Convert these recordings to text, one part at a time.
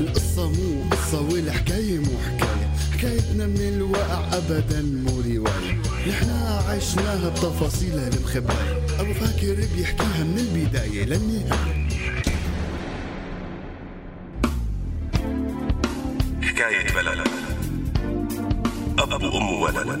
القصة مو قصة والحكاية مو حكاية. حكايتنا من الواقع أبدا مو رواية. نحنا عشناها بتفاصيلها المخباية أبو فاكر بيحكيها من البداية للنهاية. حكاية بلد. أب وأم وولد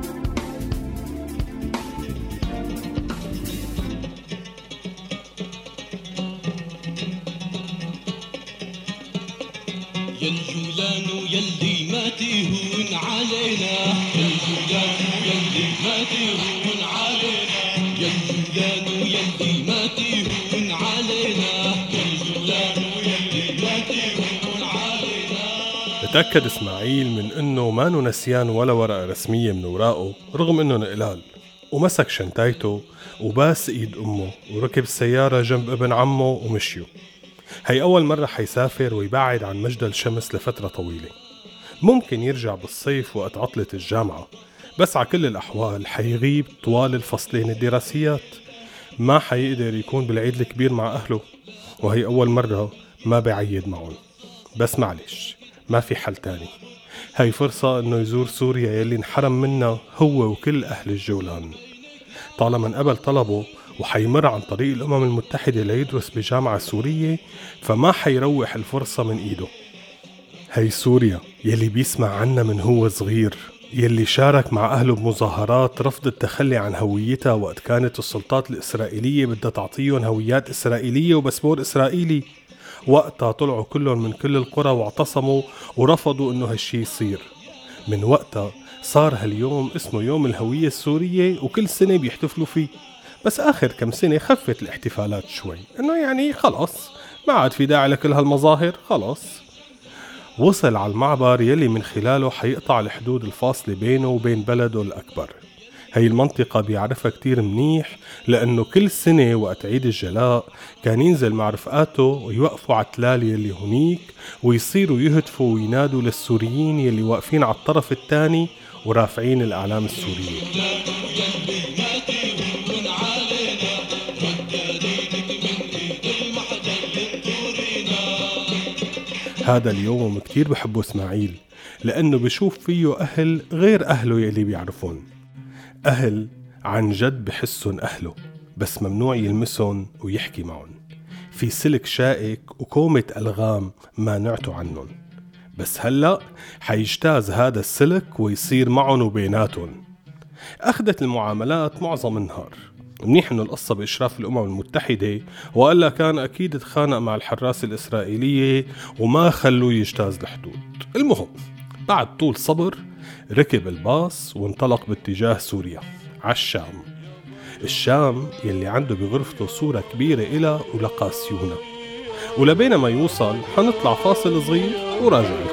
يا الجولان يلي ما تهون علينا. يا الجولان يلي ما تهون علينا. يا الجولان يلي ما تهون علينا. يا الجولان يلي ما تهون علينا. تأكد إسماعيل من إنه ما نسيان ولا ورقة رسمية من وراقه رغم إنه نقلال. ومسك شنطايته وباس إيد أمه وركب السيارة جنب ابن عمه ومشيوا. هي أول مرة حيسافر ويبعد عن مجد الشمس لفترة طويلة. ممكن يرجع بالصيف وقت عطلة الجامعة بس على كل الأحوال حيغيب طوال الفصلين الدراسيات. ما حيقدر يكون بالعيد الكبير مع أهله وهي أول مرة ما بعيد معهم. بس معلش ما في حل تاني. هاي فرصة إنه يزور سوريا يلي انحرم منها هو وكل أهل الجولان. طالما انقبل طلبه وحيمر عن طريق الأمم المتحدة ليدرس بجامعة سورية فما حيروح الفرصة من إيده. هي سوريا يلي بيسمع عنا من هو صغير يلي شارك مع أهله بمظاهرات رفض التخلي عن هويتها وقت كانت السلطات الإسرائيلية بدها تعطيهم هويات إسرائيلية وباسبور إسرائيلي. وقتها طلعوا كلهم من كل القرى واعتصموا ورفضوا إنه هالشي يصير. من وقتها صار هاليوم اسمه يوم الهوية السورية وكل سنة بيحتفلوا فيه. بس آخر كم سنة خفت الاحتفالات شوي. إنه يعني خلص ما عاد في داعي لكل هالمظاهر خلص وصل على المعبر يلي من خلاله حيقطع الحدود الفاصلة بينه وبين بلده الأكبر. هي المنطقة بيعرفها كتير منيح لأنه كل سنة وقت عيد الجلاء كان ينزل مع رفقاته ويوقفوا على التلال يلي هنيك ويصيروا يهتفوا وينادوا للسوريين يلي واقفين على الطرف الثاني ورافعين الأعلام السورية. هذا اليوم كتير بحبه إسماعيل لأنه بشوف فيه أهل غير أهله يلي بيعرفون. أهل عن جد بحسن أهله بس ممنوع يلمسهم ويحكي معهم. في سلك شائك وكومة ألغام مانعته عنهم. بس هلأ حيجتاز هذا السلك ويصير معهم وبيناتهم. أخذت المعاملات معظم النهار. منيح إنه القصة بإشراف الأمم المتحدة وإلا كان أكيد تخانق مع الحراسة الإسرائيلية وما خلوه يجتاز الحدود المهم بعد طول صبر ركب الباص وانطلق باتجاه سوريا عالشام الشام. يلي عنده بغرفته صورة كبيرة إلها ولقاسيونا ولبين ما يوصل حنطلع فاصل صغير وراجع.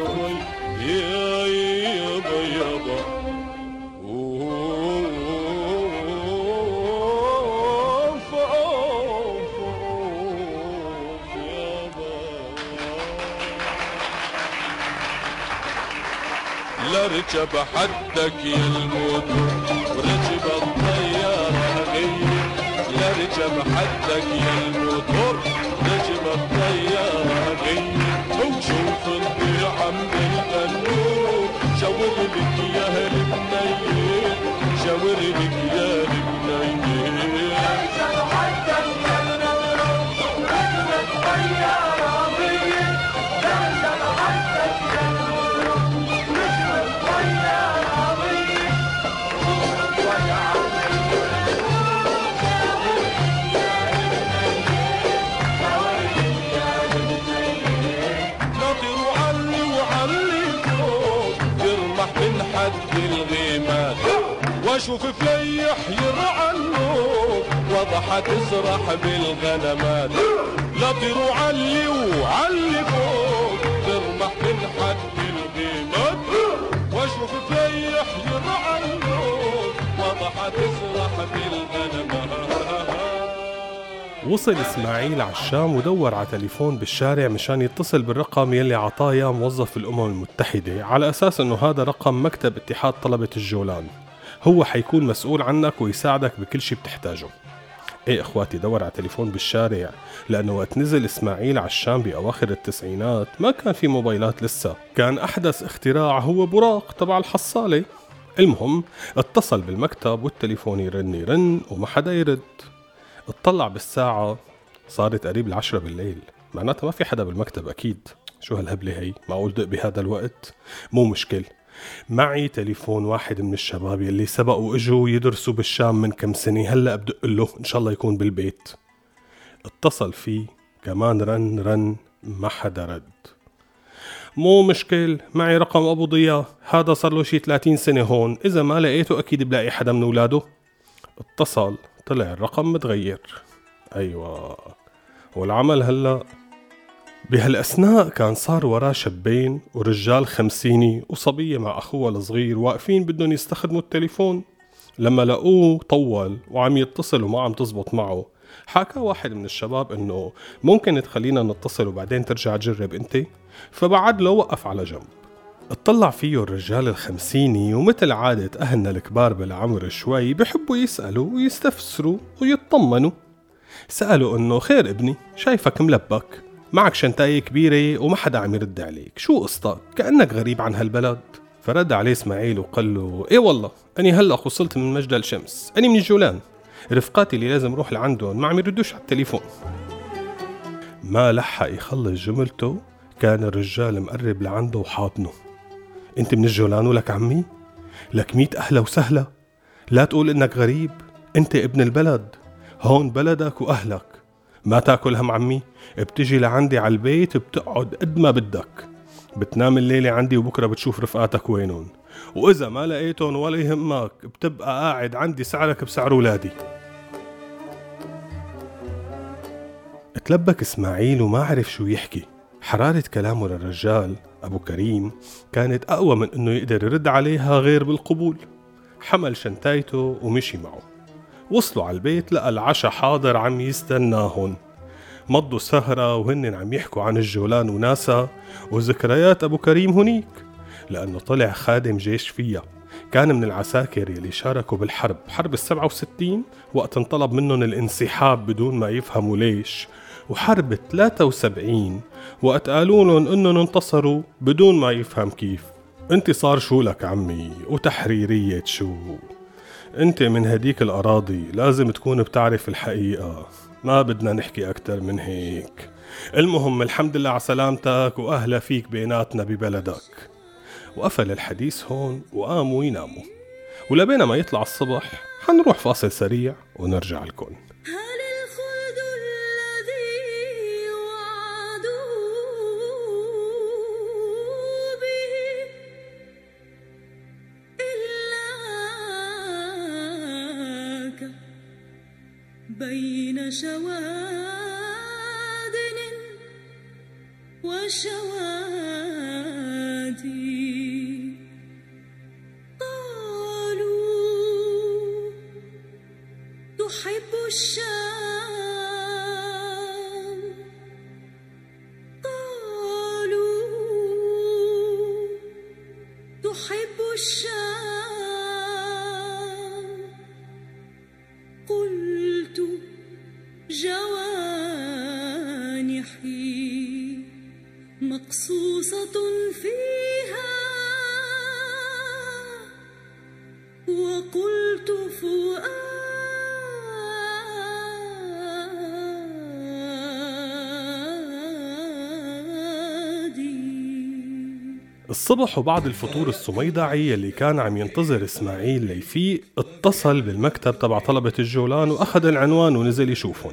لا ركب حدك يا الموت وركب الطيارة غير. لا ركب حدك يا الموتور ركب الطيارة غير. وشوف الضيعة من النور شاور لك يا البنية شاور لك يا البنية ناطر شوف فليح يرعى النوم وضحت تسرح بالغنمات. لا طيروا علي وعلي فوق ترمح من حد الغيمات واشوف فليح يرعى النوم وضحت تسرح بالغنمات. وصل إسماعيل عالشام ودور على تليفون بالشارع مشان يتصل بالرقم يلي عطاه موظف الأمم المتحدة على أساس إنه هذا رقم مكتب اتحاد طلبة الجولان. هو حيكون مسؤول عنك ويساعدك بكل شي بتحتاجه. إيه إخواتي دور على تليفون بالشارع لأنه وقت نزل إسماعيل على الشام بأواخر التسعينات ما كان في موبايلات لسه. كان أحدث اختراع هو براق تبع الحصالة. المهم اتصل بالمكتب والتليفون يرن يرن وما حدا يرد. اطلع بالساعة صارت قريب العشرة بالليل. معناتها ما في حدا بالمكتب أكيد. شو هالهبلة هي؟ معقول دق بهذا الوقت؟ مو مشكل. معي تليفون واحد من الشباب يلي سبقوا إجوا يدرسوا بالشام من كم سنة. هلأ بدق له إن شاء الله يكون بالبيت. اتصل فيه. كمان رن رن ما حدا رد. مو مشكل معي رقم أبو ضياء. هذا صار له شي 30 سنة هون. إذا ما لقيته أكيد بلاقي حدا من أولاده. اتصل طلع الرقم متغير. أيوه. والعمل هلأ بهالأثناء كان صار وراه شابين ورجال خمسيني وصبية مع أخوها الصغير واقفين بدهم يستخدموا التليفون. لما لقوه طول وعم يتصل وما عم تزبط معه حكى واحد من الشباب إنه ممكن تخلينا نتصل وبعدين ترجع تجرب أنت؟ فبعد له وقف على جنب. اطلع فيه الرجال الخمسيني ومثل عادة أهلنا الكبار بالعمر شوي بحبوا يسألوا ويستفسروا ويطمنوا. سألوا إنه خير ابني شايفك ملبك. معك شنطاية كبيرة وما حدا عم يرد عليك. شو قصتك؟ كأنك غريب عن هالبلد. فرد عليه إسماعيل وقال له إيه والله أني هلأ وصلت من مجدل الشمس أني من الجولان. رفقاتي اللي لازم أروح لعندهم ما عم يردوش على التليفون. ما لحق يخلص جملته كان الرجال مقرب لعنده وحاضنه. أنت من الجولان ولك عمي؟ لك ميت أهلا وسهلا. لا تقول إنك غريب. أنت ابن البلد. هون بلدك وأهلك. ما تاكل هم عمي بتجي لعندي على البيت بتقعد قد ما بدك. بتنام الليلة عندي وبكرة بتشوف رفقاتك وينهم. وإذا ما لقيتهم ولا يهمك بتبقى قاعد عندي سعرك بسعر ولادي. تلبك إسماعيل وما عرف شو يحكي. حرارة كلامه للرجال أبو كريم كانت أقوى من إنه يقدر يرد عليها غير بالقبول. حمل شنتايته ومشي معه. وصلوا على البيت لقى العشاء حاضر عم يستناهن. مضوا سهرة وهن عم يحكوا عن الجولان وناسا وذكريات أبو كريم هنيك لأنه طلع خادم جيش فيها. كان من العساكر يلي شاركوا بالحرب. حرب السبعة وستين وقت انطلب منهم الانسحاب بدون ما يفهموا ليش. وحرب 73 وقت قالوا لهم إنهم انتصروا بدون ما يفهم كيف. انتصار شو لك عمي؟ وتحريرية شو؟ أنت من هديك الأراضي لازم تكون بتعرف الحقيقة. ما بدنا نحكي أكتر من هيك. المهم الحمد لله على سلامتك وأهلا فيك بيناتنا ببلدك. وقفل الحديث هون وقاموا يناموا. ولبينا ما يطلع الصبح حنروح فاصل سريع ونرجع لكم. شوادن وشوادي. قالوا تحب الشام. قالوا تحب الشام. وقلت فؤادي. الصبح وبعد الفطور الصميدعي اللي كان عم ينتظر إسماعيل ليفيق اتصل بالمكتب تبع طلبة الجولان وأخذ العنوان ونزل يشوفهم.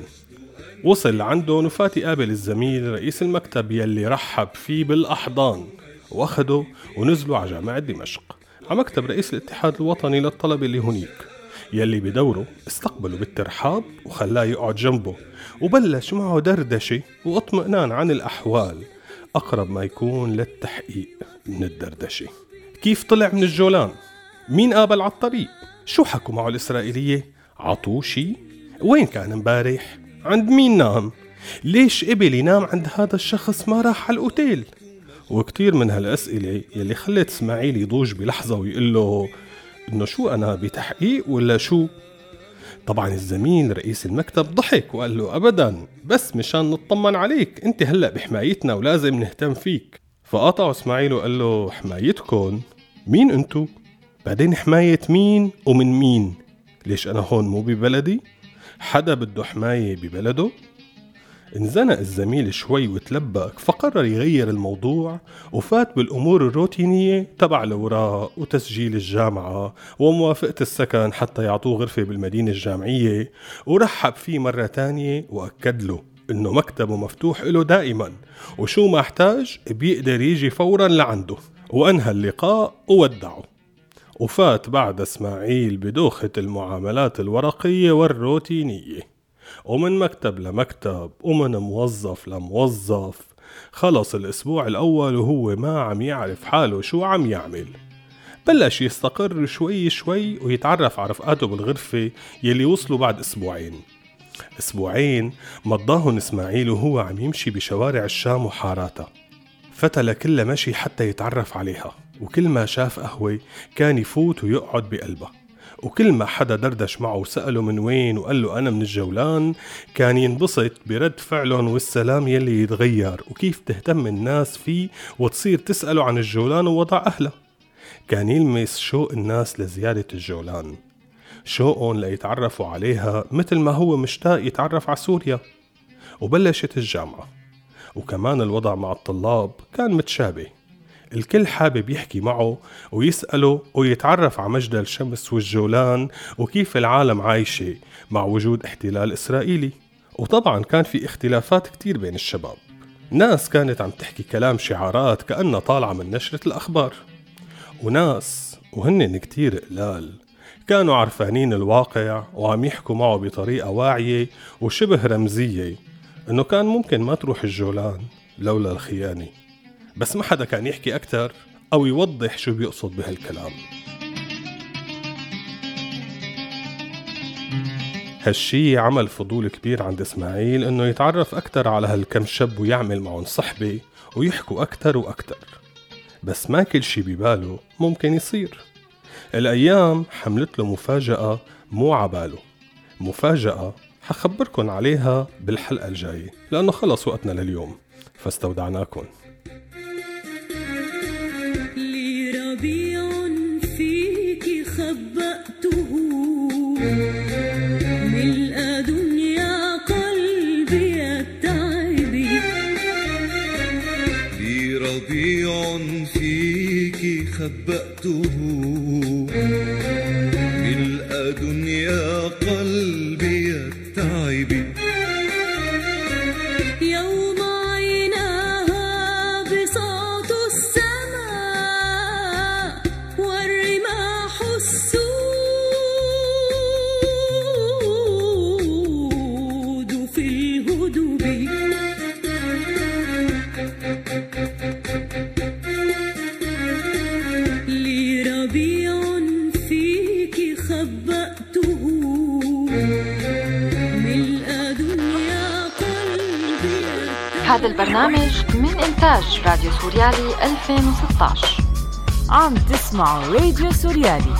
وصل لعندهم وفات يقابل الزميل رئيس المكتب يلي رحب فيه بالأحضان. واخده ونزلوا على جامعة دمشق. على مكتب رئيس الاتحاد الوطني للطلبة اللي هنيك. يلي بدوره استقبله بالترحاب وخلاه يقعد جنبه وبلش معه دردشة واطمئنان عن الأحوال. أقرب ما يكون للتحقيق من الدردشة. كيف طلع من الجولان؟ مين قابل على الطريق؟ شو حكوا معه الإسرائيلية؟ عطوشي؟ وين كان امبارح؟ عند مين نام؟ ليش قبل ينام عند هذا الشخص ما راح على الأوتيل؟ وكتير من هالأسئلة يلي خلت إسماعيل يضوج بلحظة ويقول له إنه شو أنا بتحقيق ولا شو؟ طبعا الزميل رئيس المكتب ضحك وقال له ابدا بس مشان نطمن عليك أنت هلأ بحمايتنا ولازم نهتم فيك. فقاطعه إسماعيل وقال له حمايتكم مين أنتو؟ بعدين حماية مين ومن مين؟ ليش أنا هون مو ببلدي؟ حدا بده حماية ببلده؟ انزنق الزميل شوي وتلبك فقرر يغير الموضوع وفات بالأمور الروتينية تبع الأوراق وتسجيل الجامعة وموافقة السكن حتى يعطوه غرفة بالمدينة الجامعية. ورحب فيه مرة تانية وأكد له إنه مكتبه مفتوح له دائما وشو ما احتاج بيقدر يجي فورا لعنده. وأنهى اللقاء وودعه. وفات بعد إسماعيل بدوخة المعاملات الورقية والروتينية. ومن مكتب لمكتب ومن موظف لموظف. خلص الأسبوع الأول وهو ما عم يعرف حاله شو عم يعمل. بلش يستقر شوي شوي ويتعرف على رفقاته بالغرفة يلي وصلوا بعد أسبوعين. أسبوعين مضاهن إسماعيل وهو عم يمشي بشوارع الشام وحاراتها. فتلة كلها مشي حتى يتعرف عليها وكل ما شاف قهوة كان يفوت ويقعد بقلبها. وكل ما حدا دردش معه وسأله من وين وقال له أنا من الجولان كان ينبسط برد فعلهم والسلام يلي يتغير. وكيف تهتم الناس فيه وتصير تسأله عن الجولان ووضع أهله. كان يلمس شوق الناس لزيارة الجولان. شوقهم ليتعرفوا عليها مثل ما هو مشتاق يتعرف على سوريا. وبلشت الجامعة. وكمان الوضع مع الطلاب كان متشابه. الكل حابب يحكي معه ويسأله ويتعرف على مجد الشمس والجولان وكيف العالم عايشة مع وجود احتلال إسرائيلي. وطبعا كان في اختلافات كتير بين الشباب. ناس كانت عم تحكي كلام شعارات كأنها طالعة من نشرة الأخبار. وناس وهن كتير قلال كانوا عرفانين الواقع وعم يحكوا معه بطريقة واعية وشبه رمزية إنه كان ممكن ما تروح الجولان لولا الخيانة. بس ما حدا كان يحكي أكتر أو يوضح شو بيقصد بهالكلام. هالشي عمل فضول كبير عند إسماعيل إنه يتعرف أكتر على هالكم شب ويعمل معهم صحبة ويحكوا أكتر وأكتر. بس ما كل شي بباله ممكن يصير. الأيام حملت له مفاجأة مو عباله. مفاجأة حخبركن عليها بالحلقة الجاية لأنه خلص وقتنا لليوم. فاستودعناكم خبأته ملء دنيا قلبي. هذا البرنامج من إنتاج راديو سوريالي 2016 عم تسمعوا راديو سوريالي.